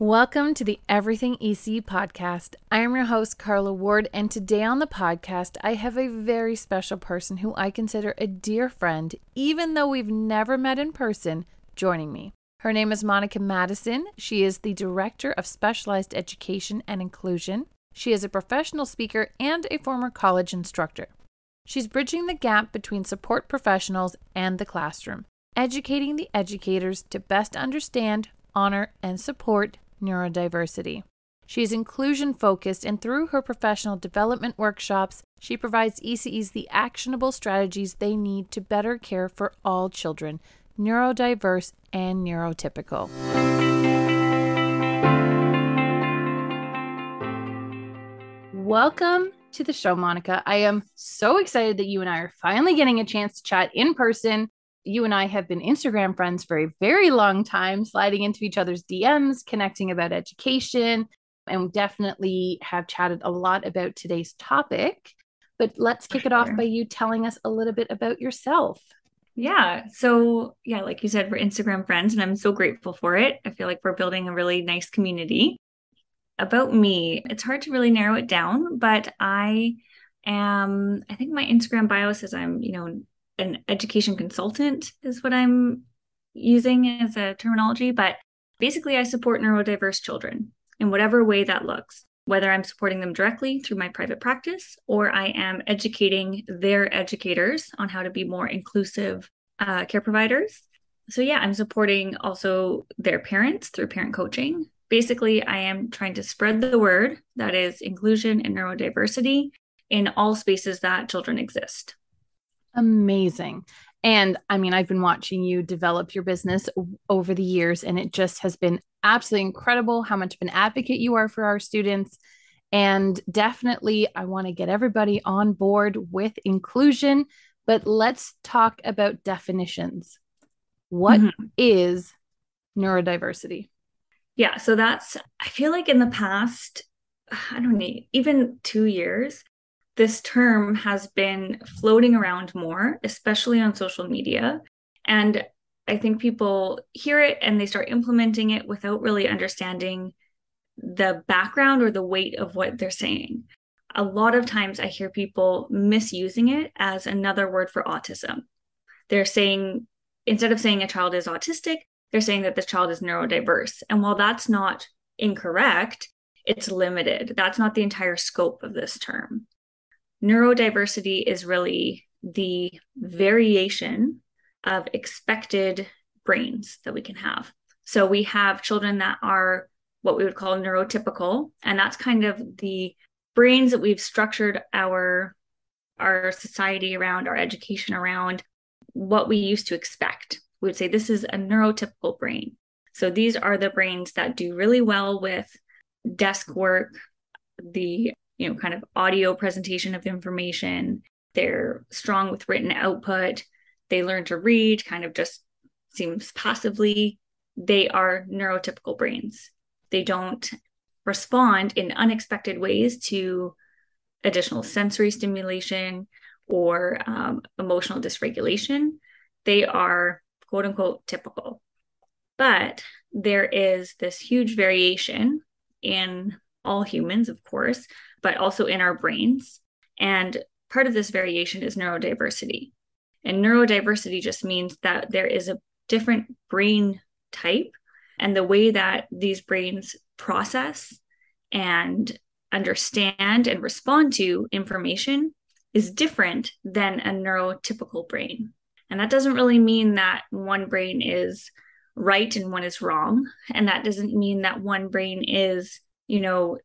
Welcome to the Everything ECE podcast. I am your host, Carla Ward, and today on the podcast, I have a very special person who I consider a dear friend, even though we've never met in person, joining me. Her name is Monica Maddison. She is the Director of Specialized Education and Inclusion. She is a professional speaker and a former college instructor. She's bridging the gap between support professionals and the classroom, educating the educators to best understand, honor, and support neurodiversity. She is inclusion focused, and through her professional development workshops, she provides ECEs the actionable strategies they need to better care for all children, neurodiverse and neurotypical. Welcome to the show, Monica. I am so excited that you and I are finally getting a chance to chat in person you and I have been Instagram friends for a very long time, sliding into each other's DMs, connecting about education, and definitely have chatted a lot about today's topic. But let's kick it off by you telling us a little bit about yourself. Yeah. So, yeah, like you said, we're Instagram friends, and I'm so grateful for it. I feel like we're building a really nice community. About me, it's hard to really narrow it down, but I am, I think my Instagram bio says I'm, you know, an education consultant is what I'm using as a terminology, but basically I support neurodiverse children in whatever way that looks, whether I'm supporting them directly through my private practice or I am educating their educators on how to be more inclusive uh, care providers. So, yeah, I'm supporting also their parents through parent coaching. Basically, I am trying to spread the word that is inclusion and neurodiversity in all spaces that children exist. Amazing. And I mean, I've been watching you develop your business over the years, and it just has been absolutely incredible how much of an advocate you are for our students. And definitely, I want to get everybody on board with inclusion. But let's talk about definitions. What mm-hmm. is neurodiversity? Yeah, so that's, I feel like in the past, I don't know, even two years, this term has been floating around more, especially on social media. And I think people hear it and they start implementing it without really understanding the background or the weight of what they're saying. A lot of times I hear people misusing it as another word for autism. They're saying, instead of saying a child is autistic, they're saying that the child is neurodiverse. And while that's not incorrect, it's limited. That's not the entire scope of this term neurodiversity is really the variation of expected brains that we can have. So we have children that are what we would call neurotypical, and that's kind of the brains that we've structured our our society around, our education around what we used to expect. We would say this is a neurotypical brain. So these are the brains that do really well with desk work, the you know, kind of audio presentation of information. They're strong with written output. They learn to read kind of just seems passively. They are neurotypical brains. They don't respond in unexpected ways to additional sensory stimulation or um, emotional dysregulation. They are quote unquote typical. But there is this huge variation in all humans, of course, but also in our brains. And part of this variation is neurodiversity. And neurodiversity just means that there is a different brain type, and the way that these brains process and understand and respond to information is different than a neurotypical brain. And that doesn't really mean that one brain is right and one is wrong. And that doesn't mean that one brain is, you know,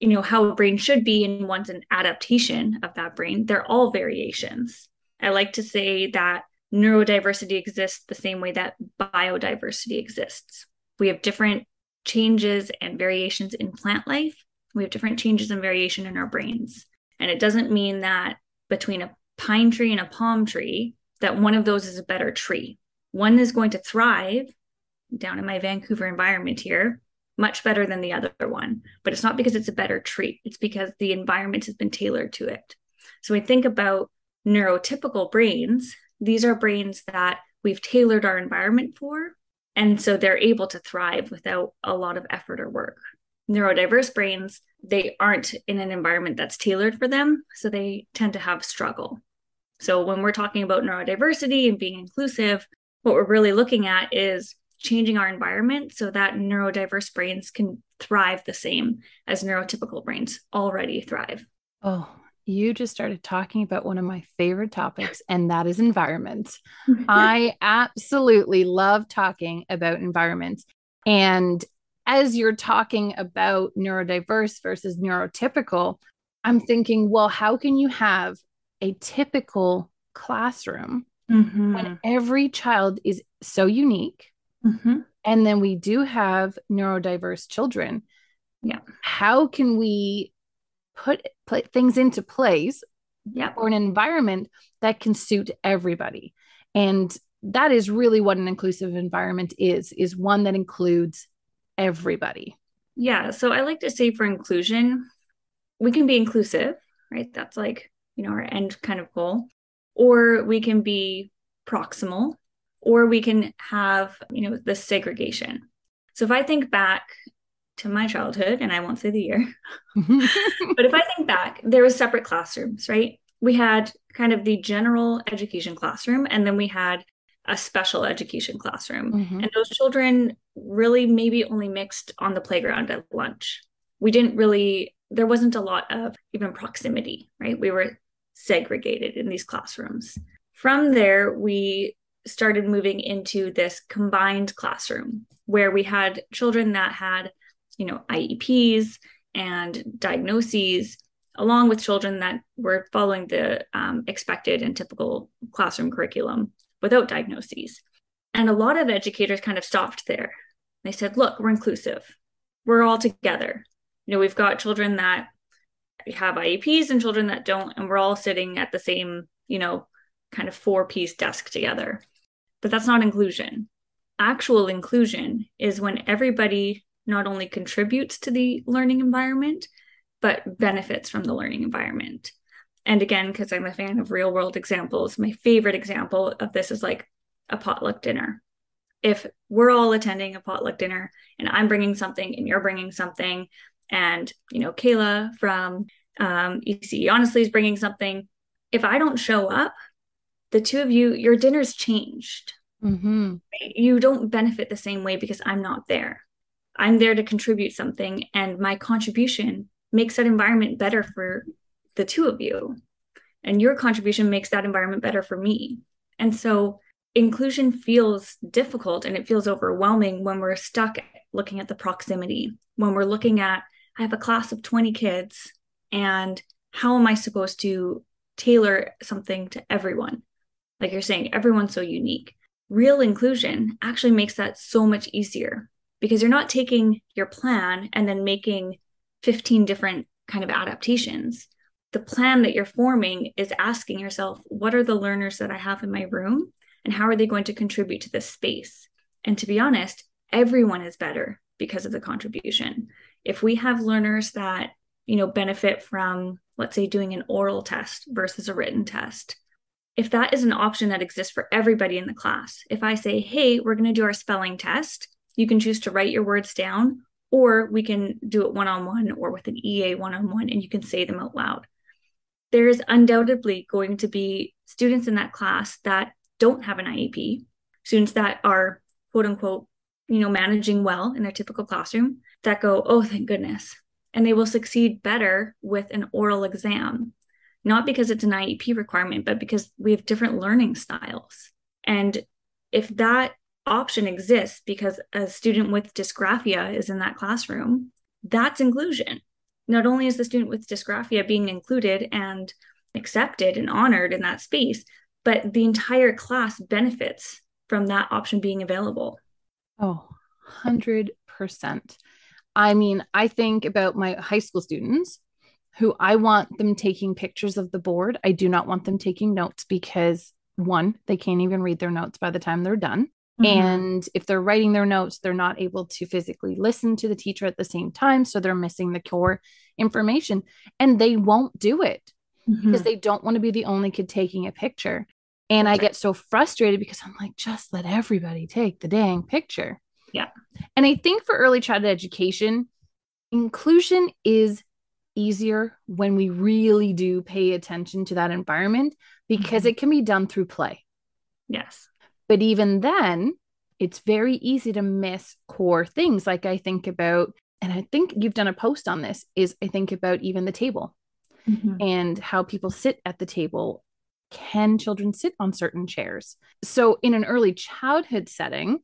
you know how a brain should be and one's an adaptation of that brain. They're all variations. I like to say that neurodiversity exists the same way that biodiversity exists. We have different changes and variations in plant life. We have different changes and variation in our brains. And it doesn't mean that between a pine tree and a palm tree that one of those is a better tree. One is going to thrive down in my vancouver environment here much better than the other one. But it's not because it's a better treat, it's because the environment has been tailored to it. So we think about neurotypical brains, these are brains that we've tailored our environment for And so they're able to thrive without a lot of effort or work. Neurodiverse brains, they aren't in an environment that's tailored for them. So they tend to have struggle. So when we're talking about neurodiversity and being inclusive, what we're really looking at is changing our environment so that neurodiverse brains can thrive the same as neurotypical brains already thrive. Oh, you just started talking about one of my favorite topics, and that is environment. I absolutely love talking about environment. And as you're talking about neurodiverse versus neurotypical, I'm thinking, well, how can you have a typical classroom mm-hmm. when every child is so unique? Mm-hmm. And then we do have neurodiverse children. Yeah. How can we put put things into place yeah. or an environment that can suit everybody? And that is really what an inclusive environment is is one that includes everybody. Yeah, so I like to say for inclusion, we can be inclusive, right? That's like, you know, our end kind of goal. Or we can be proximal, or we can have, you know, the segregation. So if I think back to my childhood, and I won't say the year, but if I think back, there was separate classrooms, right? We had kind of the general education classroom, and then we had a special education classroom. Mm-hmm. And those children really maybe only mixed on the playground at lunch. We didn't really, there wasn't a lot of even proximity, right? We were segregated in these classrooms. From there, we started moving into this combined classroom where we had children that had, you know, IEPs and diagnoses, along with children that were following the um, expected and typical classroom curriculum without diagnoses. And a lot of educators kind of stopped there. They said, look, we're inclusive. We're all together. You know, we've got children that have IEPs and children that don't, and we're all sitting at the same, you know, kind of four piece desk together. But that's not inclusion. Actual inclusion is when everybody not only contributes to the learning environment, but benefits from the learning environment. And again, because I'm a fan of real world examples, my favorite example of this is like a potluck dinner. If we're all attending a potluck dinner and I'm bringing something and you're bringing something, and you know Kayla from um, EC honestly is bringing something. If I don't show up, the two of you, your dinner's changed. Mm-hmm. You don't benefit the same way because I'm not there. I'm there to contribute something, and my contribution makes that environment better for the two of you. And your contribution makes that environment better for me. And so inclusion feels difficult and it feels overwhelming when we're stuck looking at the proximity, when we're looking at, I have a class of 20 kids, and how am I supposed to tailor something to everyone? Like you're saying, everyone's so unique. Real inclusion actually makes that so much easier because you're not taking your plan and then making 15 different kind of adaptations the plan that you're forming is asking yourself, what are the learners that I have in my room? And how are they going to contribute to this space? And to be honest, everyone is better because of the contribution. If we have learners that, you know, benefit from, let's say, doing an oral test versus a written test, if that is an option that exists for everybody in the class, if I say, hey, we're going to do our spelling test, you can choose to write your words down, or we can do it one on one or with an EA one on one, and you can say them out loud there is undoubtedly going to be students in that class that don't have an IEP, students that are quote unquote, you know, managing well in their typical classroom that go, oh, thank goodness. And they will succeed better with an oral exam, not because it's an IEP requirement, but because we have different learning styles. And if that option exists because a student with dysgraphia is in that classroom, that's inclusion not only is the student with dysgraphia being included and accepted and honored in that space, but the entire class benefits from that option being available. Oh, 100%. I mean, I think about my high school students who I want them taking pictures of the board. I do not want them taking notes because one, they can't even read their notes by the time they're done. Mm-hmm. And if they're writing their notes, they're not able to physically listen to the teacher at the same time. So they're missing the core information and they won't do it mm-hmm. because they don't want to be the only kid taking a picture. And I get so frustrated because I'm like, just let everybody take the dang picture. Yeah. And I think for early childhood education, inclusion is easier when we really do pay attention to that environment because mm-hmm. it can be done through play. Yes. But even then, it's very easy to miss core things. Like I think about, and I think you've done a post on this, is I think about even the table mm-hmm. and how people sit at the table. Can children sit on certain chairs? So, in an early childhood setting,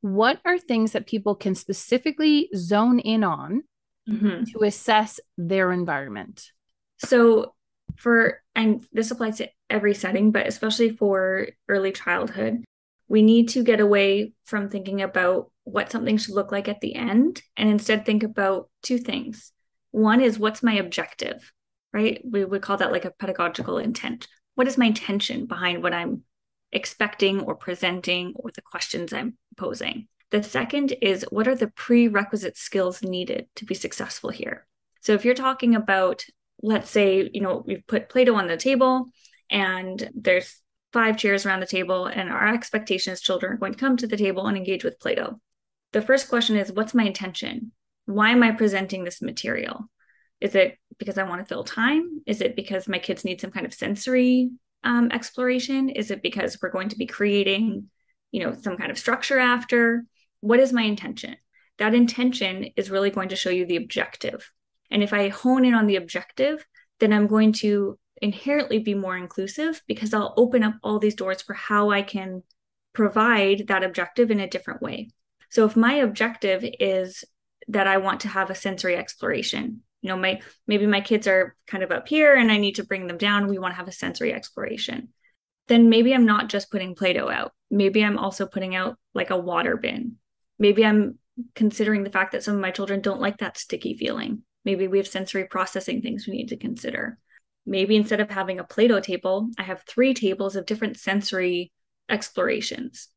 what are things that people can specifically zone in on mm-hmm. to assess their environment? So, for, and this applies to every setting, but especially for early childhood, we need to get away from thinking about what something should look like at the end and instead think about two things. One is what's my objective, right? We would call that like a pedagogical intent. What is my intention behind what I'm expecting or presenting or the questions I'm posing? The second is what are the prerequisite skills needed to be successful here? So if you're talking about, let's say, you know, we've put Play Doh on the table and there's five chairs around the table, and our expectation is children are going to come to the table and engage with Play Doh. The first question is what's my intention? Why am I presenting this material? Is it because I want to fill time? Is it because my kids need some kind of sensory um, exploration? Is it because we're going to be creating, you know, some kind of structure after? What is my intention? That intention is really going to show you the objective. And if I hone in on the objective, then I'm going to inherently be more inclusive because I'll open up all these doors for how I can provide that objective in a different way. So if my objective is that I want to have a sensory exploration, you know, my maybe my kids are kind of up here and I need to bring them down, we want to have a sensory exploration. Then maybe I'm not just putting Play-Doh out. Maybe I'm also putting out like a water bin. Maybe I'm considering the fact that some of my children don't like that sticky feeling. Maybe we have sensory processing things we need to consider maybe instead of having a Play-Doh table, I have three tables of different sensory explorations.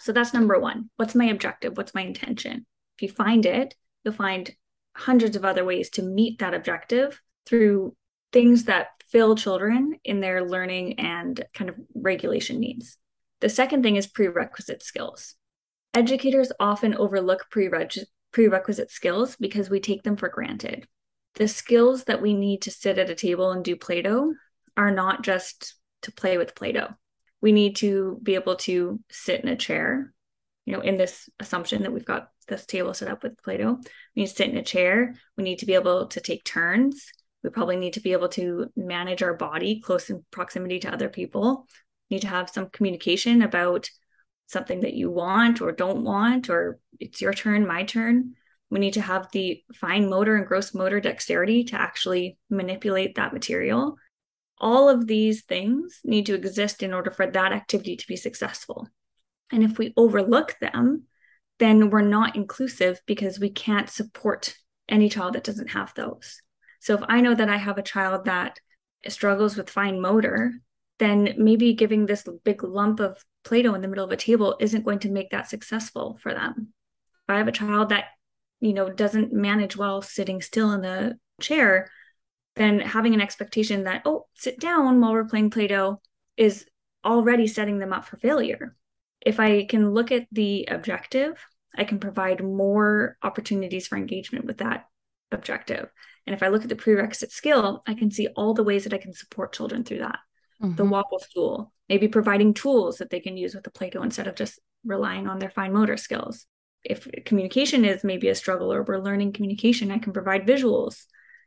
So that's number one. What's my objective? What's my intention? If you find it, you'll find hundreds of other ways to meet that objective through things that fill children in their learning and kind of regulation needs. The second thing is prerequisite skills. Educators often overlook prerequisite skills because we take them for granted the skills that we need to sit at a table and do Play Doh are not just to play with Play Doh. We need to be able to sit in a chair, you know, in this assumption that we've got this table set up with Play Doh. We need to sit in a chair. We need to be able to take turns. We probably need to be able to manage our body close in proximity to other people. We need to have some communication about something that you want or don't want, or it's your turn, my turn. We need to have the fine motor and gross motor dexterity to actually manipulate that material. All of these things need to exist in order for that activity to be successful. And if we overlook them, then we're not inclusive because we can't support any child that doesn't have those. So if I know that I have a child that struggles with fine motor, then maybe giving this big lump of Play Doh in the middle of a table isn't going to make that successful for them. If I have a child that you know doesn't manage well sitting still in the chair then having an expectation that oh sit down while we're playing play-doh is already setting them up for failure. If i can look at the objective i can provide more opportunities for engagement with that objective. And if i look at the prerequisite skill i can see all the ways that i can support children through that mm-hmm. the wobble stool maybe providing tools that they can use with the play-doh instead of just relying on their fine motor skills if communication is maybe a struggle or we're learning communication, I can provide visuals,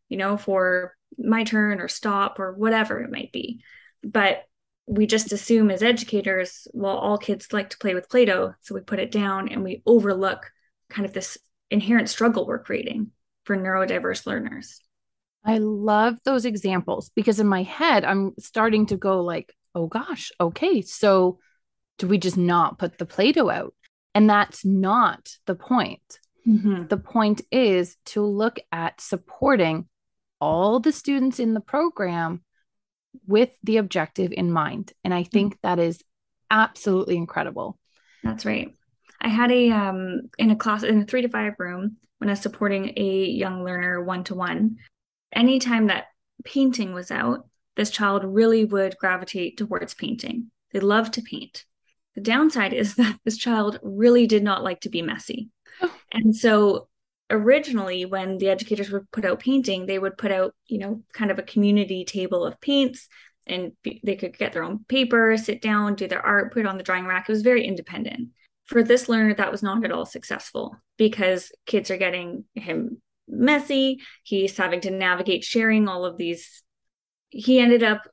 you know, for my turn or stop or whatever it might be. But we just assume as educators, well, all kids like to play with Play Doh. So we put it down and we overlook kind of this inherent struggle we're creating for neurodiverse learners. I love those examples because in my head, I'm starting to go like, oh gosh, okay. So do we just not put the Play Doh out? And that's not the point. Mm-hmm. The point is to look at supporting all the students in the program with the objective in mind. And I think mm-hmm. that is absolutely incredible. That's right. I had a um in a class in a three to five room when I was supporting a young learner one to one. Anytime that painting was out, this child really would gravitate towards painting. They love to paint. The downside is that this child really did not like to be messy. Oh. And so originally when the educators would put out painting, they would put out, you know, kind of a community table of paints and they could get their own paper, sit down, do their art, put it on the drawing rack. It was very independent. For this learner, that was not at all successful because kids are getting him messy. He's having to navigate sharing all of these. He ended up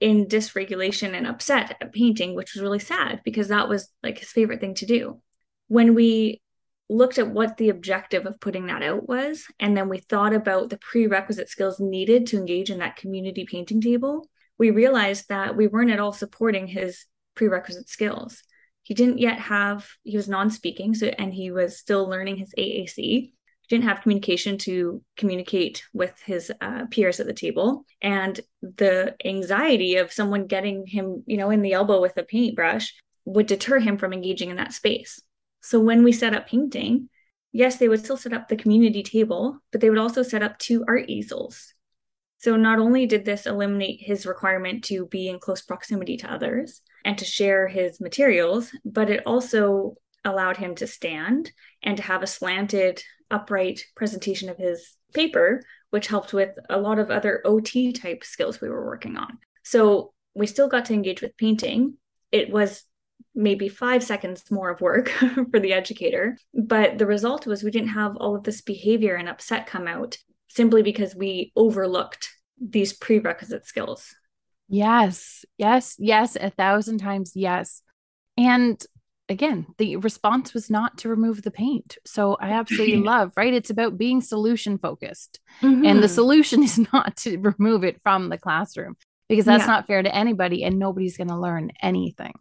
in dysregulation and upset at painting, which was really sad because that was like his favorite thing to do. When we looked at what the objective of putting that out was, and then we thought about the prerequisite skills needed to engage in that community painting table, we realized that we weren't at all supporting his prerequisite skills. He didn't yet have, he was non speaking, so, and he was still learning his AAC didn't have communication to communicate with his uh, peers at the table. And the anxiety of someone getting him you know in the elbow with a paintbrush would deter him from engaging in that space. So when we set up painting yes they would still set up the community table but they would also set up two art easels. So not only did this eliminate his requirement to be in close proximity to others and to share his materials but it also allowed him to stand and to have a slanted upright presentation of his paper, which helped with a lot of other OT type skills we were working on. So we still got to engage with painting. It was maybe five seconds more of work for the educator, but the result was we didn't have all of this behavior and upset come out simply because we overlooked these prerequisite skills. Yes, yes, yes, a thousand times yes. And again, the response was not to remove the paint. So I absolutely love, right? It's about being solution focused. Mm-hmm. And the mm-hmm. solution is not to remove it from the classroom because that's yeah. not fair to anybody and nobody's going to learn anything.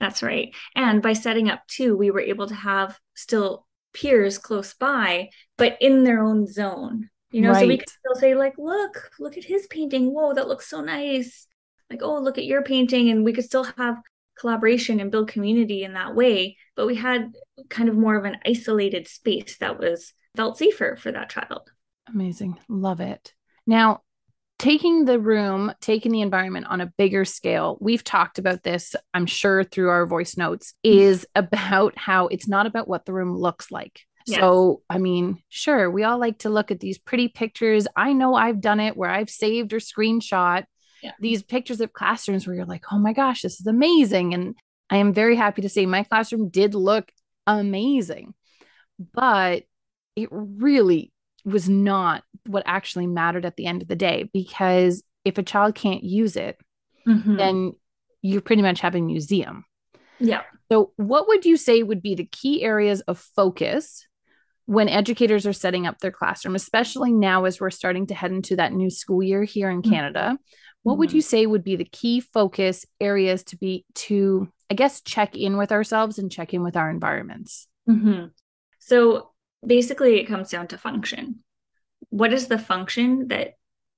That's right. And by setting up two, we were able to have still peers close by, but in their own zone. You know, right. so we could still say, like, look, look at his painting. Whoa, that looks so nice. Like, oh, look at your painting. And we could still have collaboration and build community in that way but we had kind of more of an isolated space that was felt safer for that child. Amazing. Love it. Now taking the room taking the environment on a bigger scale we've talked about this i'm sure through our voice notes mm-hmm. is about how it's not about what the room looks like. Yes. So, I mean, sure, we all like to look at these pretty pictures. I know I've done it where I've saved or screenshot yeah. these pictures of classrooms where you're like, oh my gosh, this is amazing. And I am very happy to say my classroom did look amazing, but it really was not what actually mattered at the end of the day because if a child can't use it, mm-hmm. then you're pretty much having a museum. Yeah. So, what would you say would be the key areas of focus when educators are setting up their classroom, especially now as we're starting to head into that new school year here in mm-hmm. Canada? What mm-hmm. would you say would be the key focus areas to be to i guess check in with ourselves and check in with our environments mm-hmm. so basically it comes down to function what is the function that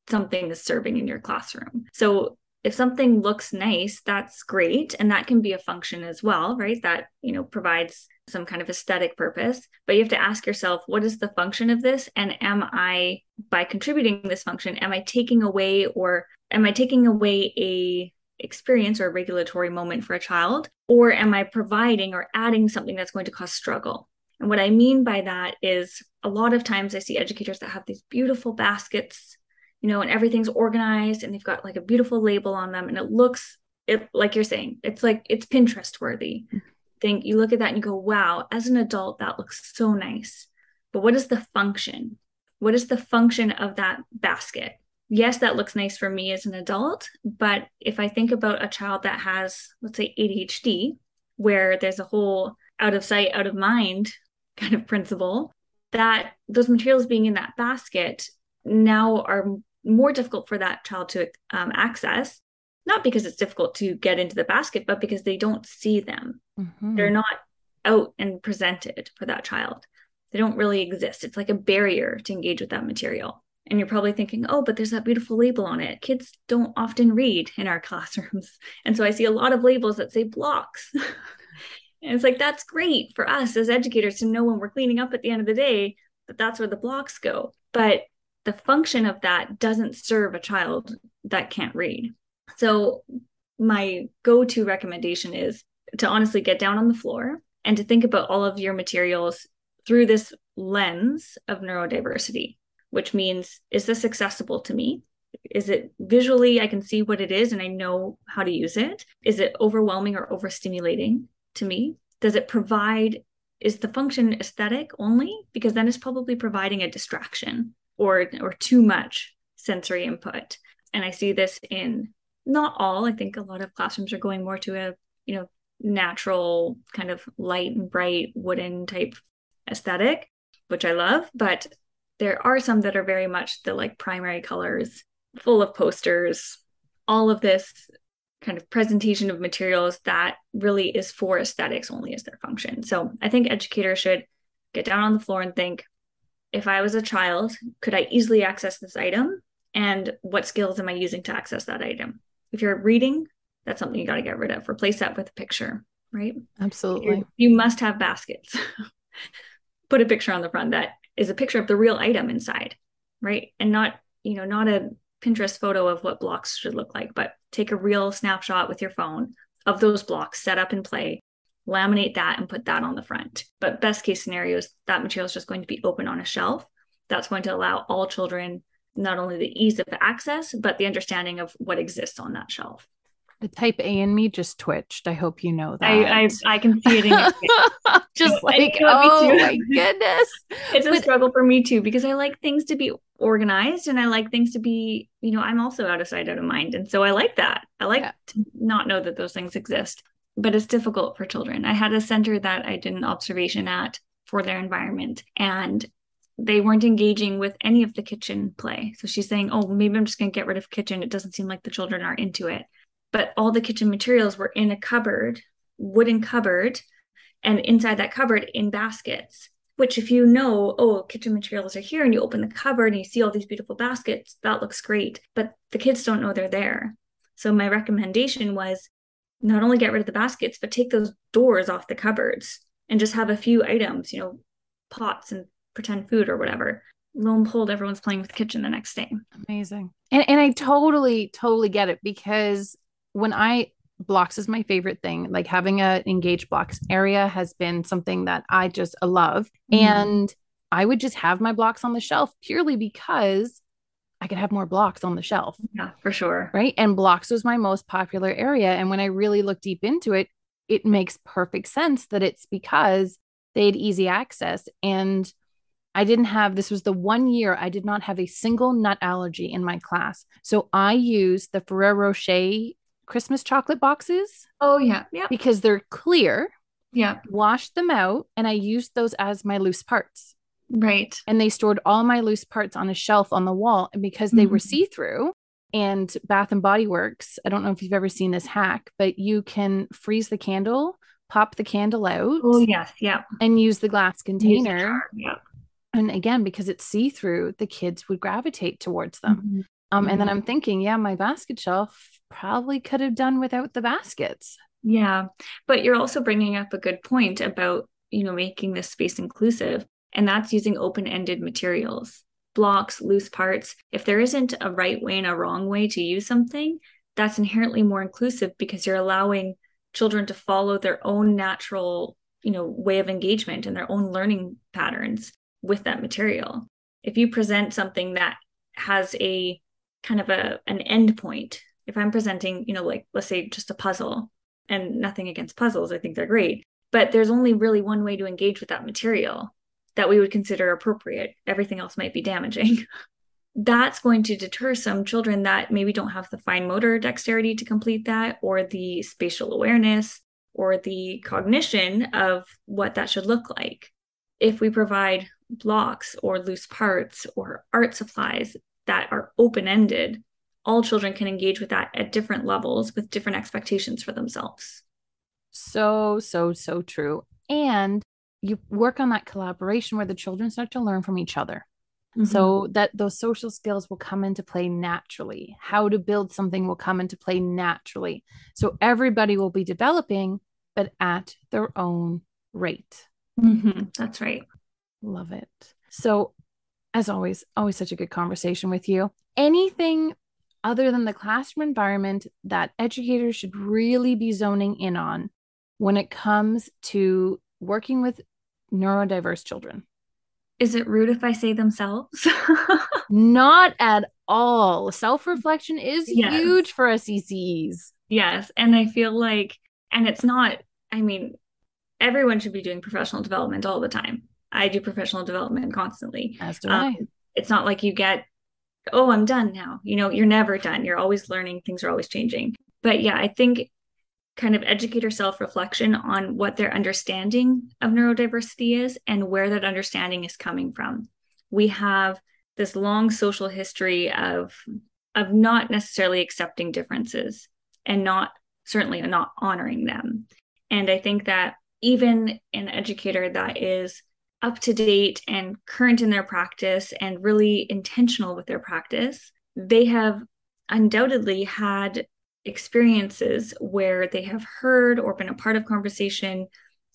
something is serving in your classroom so if something looks nice that's great and that can be a function as well right that you know provides some kind of aesthetic purpose but you have to ask yourself what is the function of this? And am i by contributing this function am i taking away or am i taking away a experience or a regulatory moment for a child? Or am i providing or adding something that's going to cause struggle? And what i mean by that is a lot of times i see educators that have these beautiful baskets you know and everything's organized and they've got like a beautiful label on them and it looks it like you're saying it's like it's pinterest worthy. Mm-hmm. Think you look at that and you go wow as an adult that looks so nice but what is the function what is the function of that basket yes, that looks nice for me as an adult. But if I think about a child that has, let's say, ADHD, where there's a whole out of sight, out of mind kind of principle, that those materials being in that basket now are more difficult for that child to um, access. Not because it's difficult to get into the basket, but because they don't see them. Mm-hmm. They're not out and presented for that child. They don't really exist. It's like a barrier to engage with that material. And you're probably thinking, oh, but there's that beautiful label on it. Kids don't often read in our classrooms. And so I see a lot of labels that say blocks. and it's like, that's great for us as educators to know when we're cleaning up at the end of the day that that's where the blocks go. But the function of that doesn't serve a child that can't read. So my go to recommendation is to honestly get down on the floor and to think about all of your materials through this lens of neurodiversity, which means is this accessible to me? Is it visually, I can see what it is and I know how to use it? Is it overwhelming or overstimulating to me? Does it provide, is the function aesthetic only? Because then it's probably providing a distraction or, or too much sensory input. And I see this in not all, I think a lot of classrooms are going more to a, you know, natural kind of light and bright wooden type aesthetic, which I love. But there are some that are very much the like primary colors, full of posters, all of this kind of presentation of materials that really is for aesthetics only as their function. So I think educators should get down on the floor and think if I was a child, could I easily access this item? And what skills am I using to access that item? If you're reading, that's something you got to get rid of. Replace that with a picture, right? Absolutely. You must have baskets. Put a picture on the front that is a picture of the real item inside, right? And not, you know, not a Pinterest photo of what blocks should look like, but take a real snapshot with your phone of those blocks set up in play, laminate that and put that on the front. But best case scenario is that material is just going to be open on a shelf. That's going to allow all children not only the ease of access, but the understanding of what exists on that shelf. The type A in me just twitched. I hope you know that. I I, I can see it in your face. just like, oh my goodness. it's a but, struggle for me too because I like things to be organized and I like things to be, you know, I'm also out of sight, out of mind. And so I like that. I like yeah. to not know that those things exist, but it's difficult for children. I had a center that I did an observation at for their environment and they weren't engaging with any of the kitchen play. So she's saying, Oh, maybe I'm just going to get rid of kitchen. It doesn't seem like the children are into it. But all the kitchen materials were in a cupboard, wooden cupboard, and inside that cupboard in baskets. Which, if you know, oh, kitchen materials are here, and you open the cupboard and you see all these beautiful baskets, that looks great. But the kids don't know they're there. So, my recommendation was not only get rid of the baskets, but take those doors off the cupboards and just have a few items, you know, pots and pretend food or whatever. Lo and behold, everyone's playing with the kitchen the next day. Amazing. And and I totally, totally get it because when I blocks is my favorite thing. Like having a engaged blocks area has been something that I just love. Mm-hmm. And I would just have my blocks on the shelf purely because I could have more blocks on the shelf. Yeah, for sure. Right. And blocks was my most popular area. And when I really look deep into it, it makes perfect sense that it's because they had easy access. And I didn't have this was the one year I did not have a single nut allergy in my class. So I used the Ferrero Rocher Christmas chocolate boxes. Oh yeah. Yeah. Because they're clear. Yeah. Washed them out and I used those as my loose parts. Right. And they stored all my loose parts on a shelf on the wall and because they mm-hmm. were see-through and Bath and Body Works, I don't know if you've ever seen this hack, but you can freeze the candle, pop the candle out. Oh yes, yeah. And use the glass container. Yeah and again because it's see through the kids would gravitate towards them mm-hmm. um and then mm-hmm. i'm thinking yeah my basket shelf probably could have done without the baskets yeah but you're also bringing up a good point about you know making this space inclusive and that's using open-ended materials blocks loose parts if there isn't a right way and a wrong way to use something that's inherently more inclusive because you're allowing children to follow their own natural you know way of engagement and their own learning patterns with that material. If you present something that has a kind of a an end point, if I'm presenting, you know, like let's say just a puzzle and nothing against puzzles, I think they're great, but there's only really one way to engage with that material that we would consider appropriate. Everything else might be damaging. That's going to deter some children that maybe don't have the fine motor dexterity to complete that or the spatial awareness or the cognition of what that should look like. If we provide blocks or loose parts or art supplies that are open ended, all children can engage with that at different levels with different expectations for themselves. So, so, so true. And you work on that collaboration where the children start to learn from each other. Mm-hmm. So that those social skills will come into play naturally. How to build something will come into play naturally. So everybody will be developing, but at their own rate. Mm-hmm. That's right. Love it. So, as always, always such a good conversation with you. Anything other than the classroom environment that educators should really be zoning in on when it comes to working with neurodiverse children? Is it rude if I say themselves? Not at all. Self reflection is Yes. huge for us ECEs. yes. And I feel like, and it's not, I mean, everyone should be doing professional development all the time. I do professional development constantly. As do Um, I. It's not like you get, oh, I'm done now. You know, you're never done. You're always learning, things are always changing. But yeah, I think kind of educator self reflection on what their understanding of neurodiversity is and where that understanding is coming from. We have this long social history of of not necessarily accepting differences and not certainly not honoring them. And I think that even an educator that is up to date and current in their practice and really intentional with their practice, they have undoubtedly had experiences where they have heard or been a part of conversation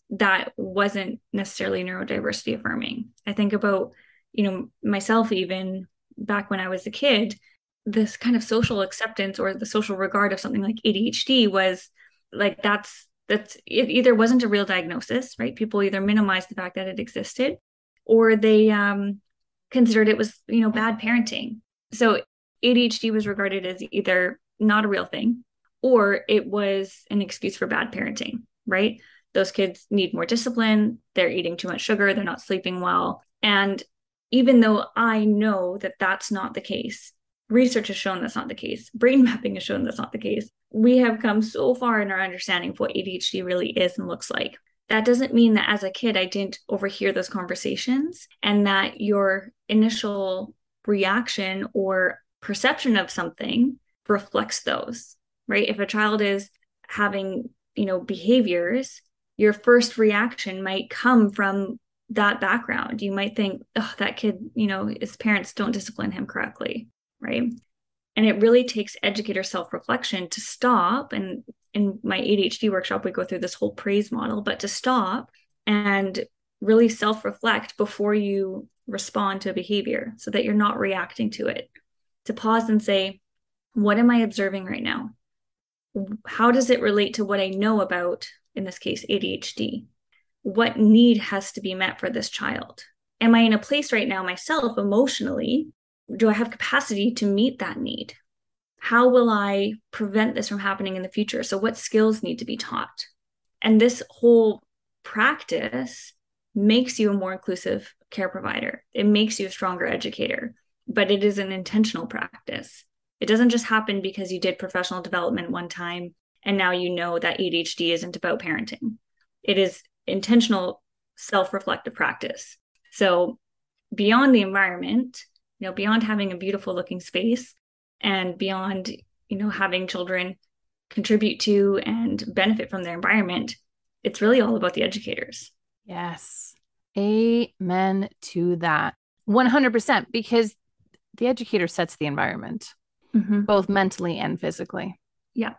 that wasn't necessarily neurodiversity affirming. I think about, you know, myself even back when I was a kid, this kind of social acceptance or the social regard of something like ADHD was like that's that's it either wasn't a real diagnosis, right? People either minimized the fact that it existed or they um considered it was, you know, bad parenting. So ADHD was regarded as either not a real thing or it was an excuse for bad parenting, right? Those kids need more discipline, they're eating too much sugar, they're not sleeping well. And even though I know that that's not the case, research has shown that's not the case, brain mapping has shown that's not the case. We have come so far in our understanding of what ADHD really is and looks like. That doesn't mean that as a kid, I didn't overhear those conversations and that your initial reaction or perception of something reflects those, right? If a child is having, you know, behaviors, your first reaction might come from that background. You might think, oh, that kid, you know, his parents don't discipline him correctly, right? And it really takes educator self reflection to stop. And in my ADHD workshop, we go through this whole praise model, but to stop and really self reflect before you respond to a behavior so that you're not reacting to it. To pause and say, what am I observing right now? How does it relate to what I know about, in this case, ADHD? What need has to be met for this child? Am I in a place right now myself emotionally? Do I have capacity to meet that need? How will I prevent this from happening in the future? So, what skills need to be taught? And this whole practice makes you a more inclusive care provider. It makes you a stronger educator, but it is an intentional practice. It doesn't just happen because you did professional development one time and now you know that ADHD isn't about parenting. It is intentional self reflective practice. So, beyond the environment, you know, beyond having a beautiful looking space and beyond, you know, having children contribute to and benefit from their environment, it's really all about the educators. Yes. Amen to that. 100% because the educator sets the environment, mm-hmm. both mentally and physically. Yeah.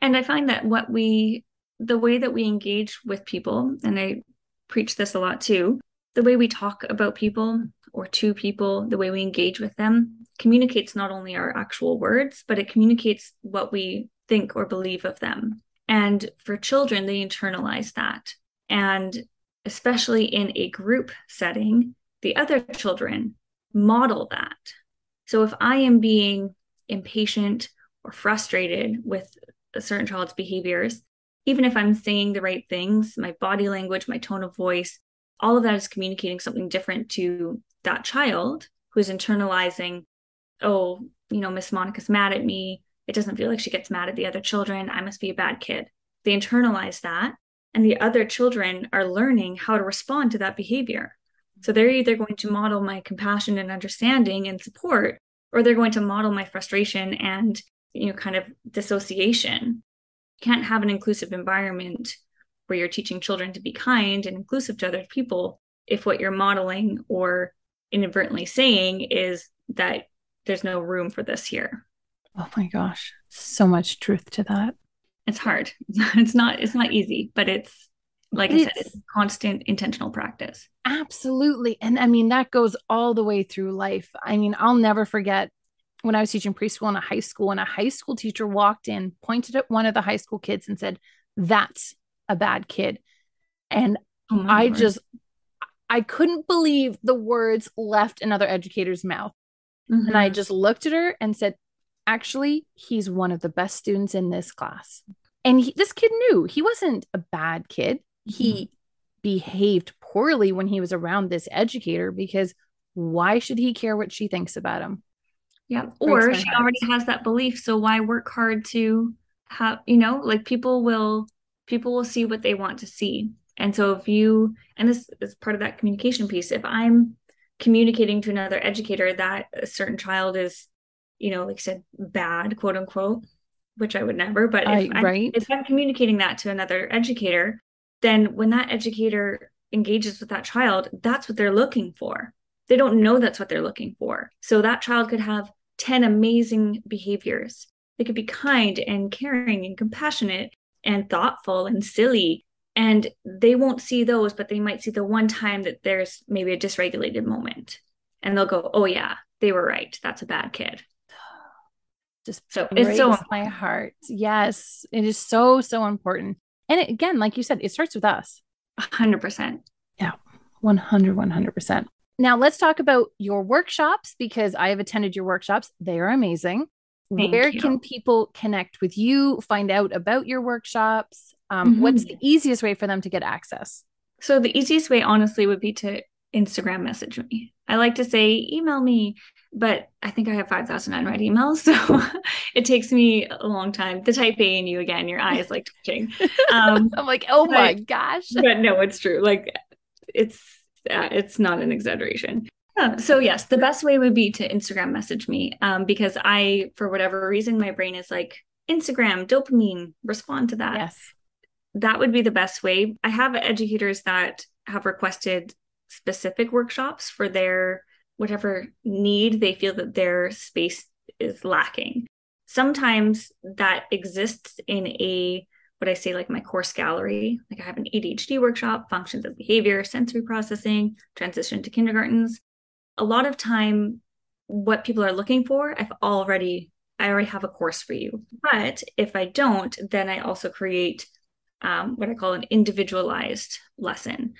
And I find that what we, the way that we engage with people, and I preach this a lot too, the way we talk about people or to people, the way we engage with them communicates not only our actual words, but it communicates what we think or believe of them. And for children, they internalize that. And especially in a group setting, the other children model that. So if I am being impatient or frustrated with a certain child's behaviors, even if I'm saying the right things, my body language, my tone of voice, all of that is communicating something different to that child who's internalizing, oh, you know, Miss Monica's mad at me. It doesn't feel like she gets mad at the other children. I must be a bad kid. They internalize that. And the other children are learning how to respond to that behavior. So they're either going to model my compassion and understanding and support, or they're going to model my frustration and, you know, kind of dissociation. You can't have an inclusive environment where you're teaching children to be kind and inclusive to other people if what you're modeling or inadvertently saying is that there's no room for this here. Oh my gosh. So much truth to that. It's hard. It's not it's not easy, but it's like I said, It's- it's constant intentional practice. Absolutely. And I mean, that goes all the way through life. I mean, I'll never forget when I was teaching preschool in a high school, and a high school teacher walked in, pointed at one of the high school kids, and said, That's a bad kid. And oh I Lord. just, I couldn't believe the words left another educator's mouth. Mm-hmm. And I mm-hmm. just looked at her and said, Actually, he's one of the best students in this class. And he, this kid knew he wasn't a bad kid. He mm-hmm. behaved poorly when he was around this educator because why should he care what she thinks about him? Yeah. Or she already has that belief. So why work hard to have, you know, like people will people will see what they want to see. And so if you and this is part of that communication piece, if I'm communicating to another educator that a certain child is, you know, like I said, bad, quote unquote, which I would never, but if, I, I'm, right. if I'm communicating that to another educator, then when that educator engages with that child, that's what they're looking for. They don't know that's what they're looking for. So that child could have 10 amazing behaviors. They could be kind and caring and compassionate and thoughtful and silly. And they won't see those, but they might see the one time that there's maybe a dysregulated moment. And they'll go, oh, yeah, they were right. That's a bad kid. Just so it's so my heart. Yes, it is so, so important. And it, again, like you said, it starts with us. 100%. Yeah, 100, 100%. Now let's talk about your workshops because I have attended your workshops. They are amazing. Thank Where you. can people connect with you, find out about your workshops? Um, mm-hmm. What's the easiest way for them to get access? So, the easiest way, honestly, would be to Instagram message me. I like to say email me, but I think I have 5,000 unread emails. So it takes me a long time to type A and you again, your eyes like twitching. Um, I'm like, oh my gosh. But no, it's true. Like, it's uh, it's not an exaggeration. Uh, so yes, the best way would be to Instagram message me um, because I, for whatever reason, my brain is like Instagram dopamine. Respond to that. Yes, that would be the best way. I have educators that have requested specific workshops for their whatever need they feel that their space is lacking. Sometimes that exists in a what I say, like my course gallery. Like I have an ADHD workshop, functions of behavior, sensory processing, transition to kindergartens. A lot of time, what people are looking for, I've already, I already have a course for you. But if I don't, then I also create um, what I call an individualized lesson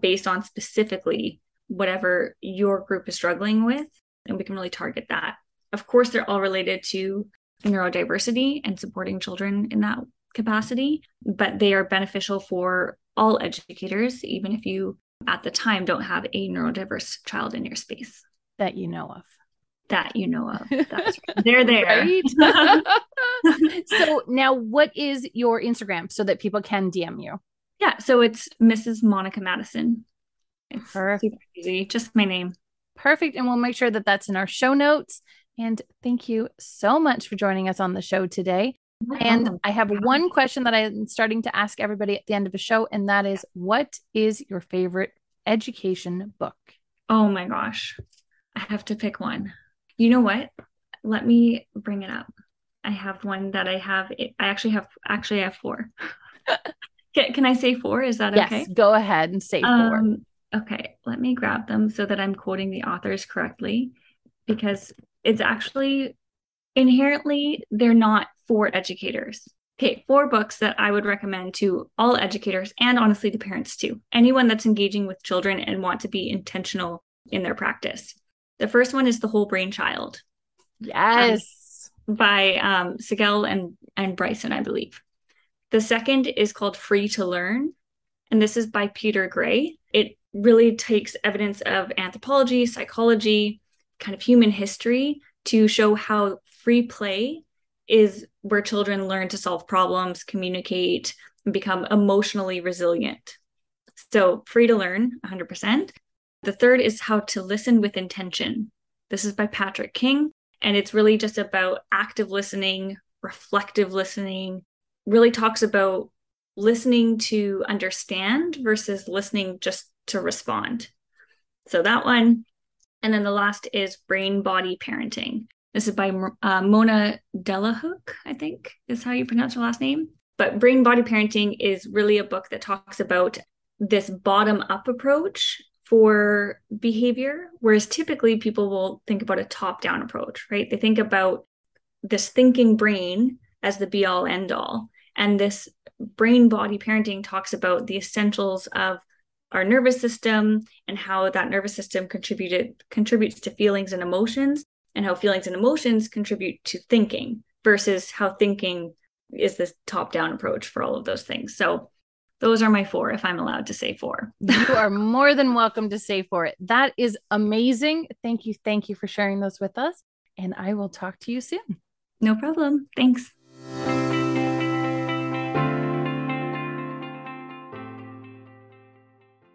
based on specifically whatever your group is struggling with. And we can really target that. Of course, they're all related to neurodiversity and supporting children in that capacity, but they are beneficial for all educators, even if you at the time don't have a neurodiverse child in your space that you know of. That you know of. That's right. They're there. so now what is your Instagram so that people can DM you? Yeah. So it's Mrs. Monica Maddison. It's Perfect. easy. Just my name. Perfect. And we'll make sure that that's in our show notes. And thank you so much for joining us on the show today. And I have one question that I'm starting to ask everybody at the end of the show, and that is what is your favorite education book? Oh my gosh. I have to pick one. You know what? Let me bring it up. I have one that I have. I actually have actually I have four. can, can, I say four? Is that yes, okay? Go ahead and say four. Um, okay, let me grab them so that I'm quoting the authors correctly because it's actually inherently they're not for educators. Okay, four books that I would recommend to all educators and honestly to parents too. Anyone that's engaging with children and want to be intentional in their practice. The first one is The Whole Brain Child. Yes. Um, by um, Siegel and, and Bryson, I believe. The second is called Free to Learn. And this is by Peter Gray. It really takes evidence of anthropology, psychology, kind of human history to show how free play is where children learn to solve problems, communicate, and become emotionally resilient. So, free to learn 100%. The third is how to listen with intention. This is by Patrick King, and it's really just about active listening, reflective listening, really talks about listening to understand versus listening just to respond. So, that one. And then the last is brain body parenting. This is by uh, Mona Delahooke, I think is how you pronounce her last name. But Brain Body Parenting is really a book that talks about this bottom up approach for behavior, whereas typically people will think about a top down approach, right? They think about this thinking brain as the be all end all. And this brain body parenting talks about the essentials of our nervous system and how that nervous system contributed contributes to feelings and emotions and how feelings and emotions contribute to thinking versus how thinking is this top down approach for all of those things. So those are my four, if I'm allowed to say four. you are more than welcome to say four. That is amazing. Thank you. Thank you for sharing those with us. And I will talk to you soon. No problem. Thanks.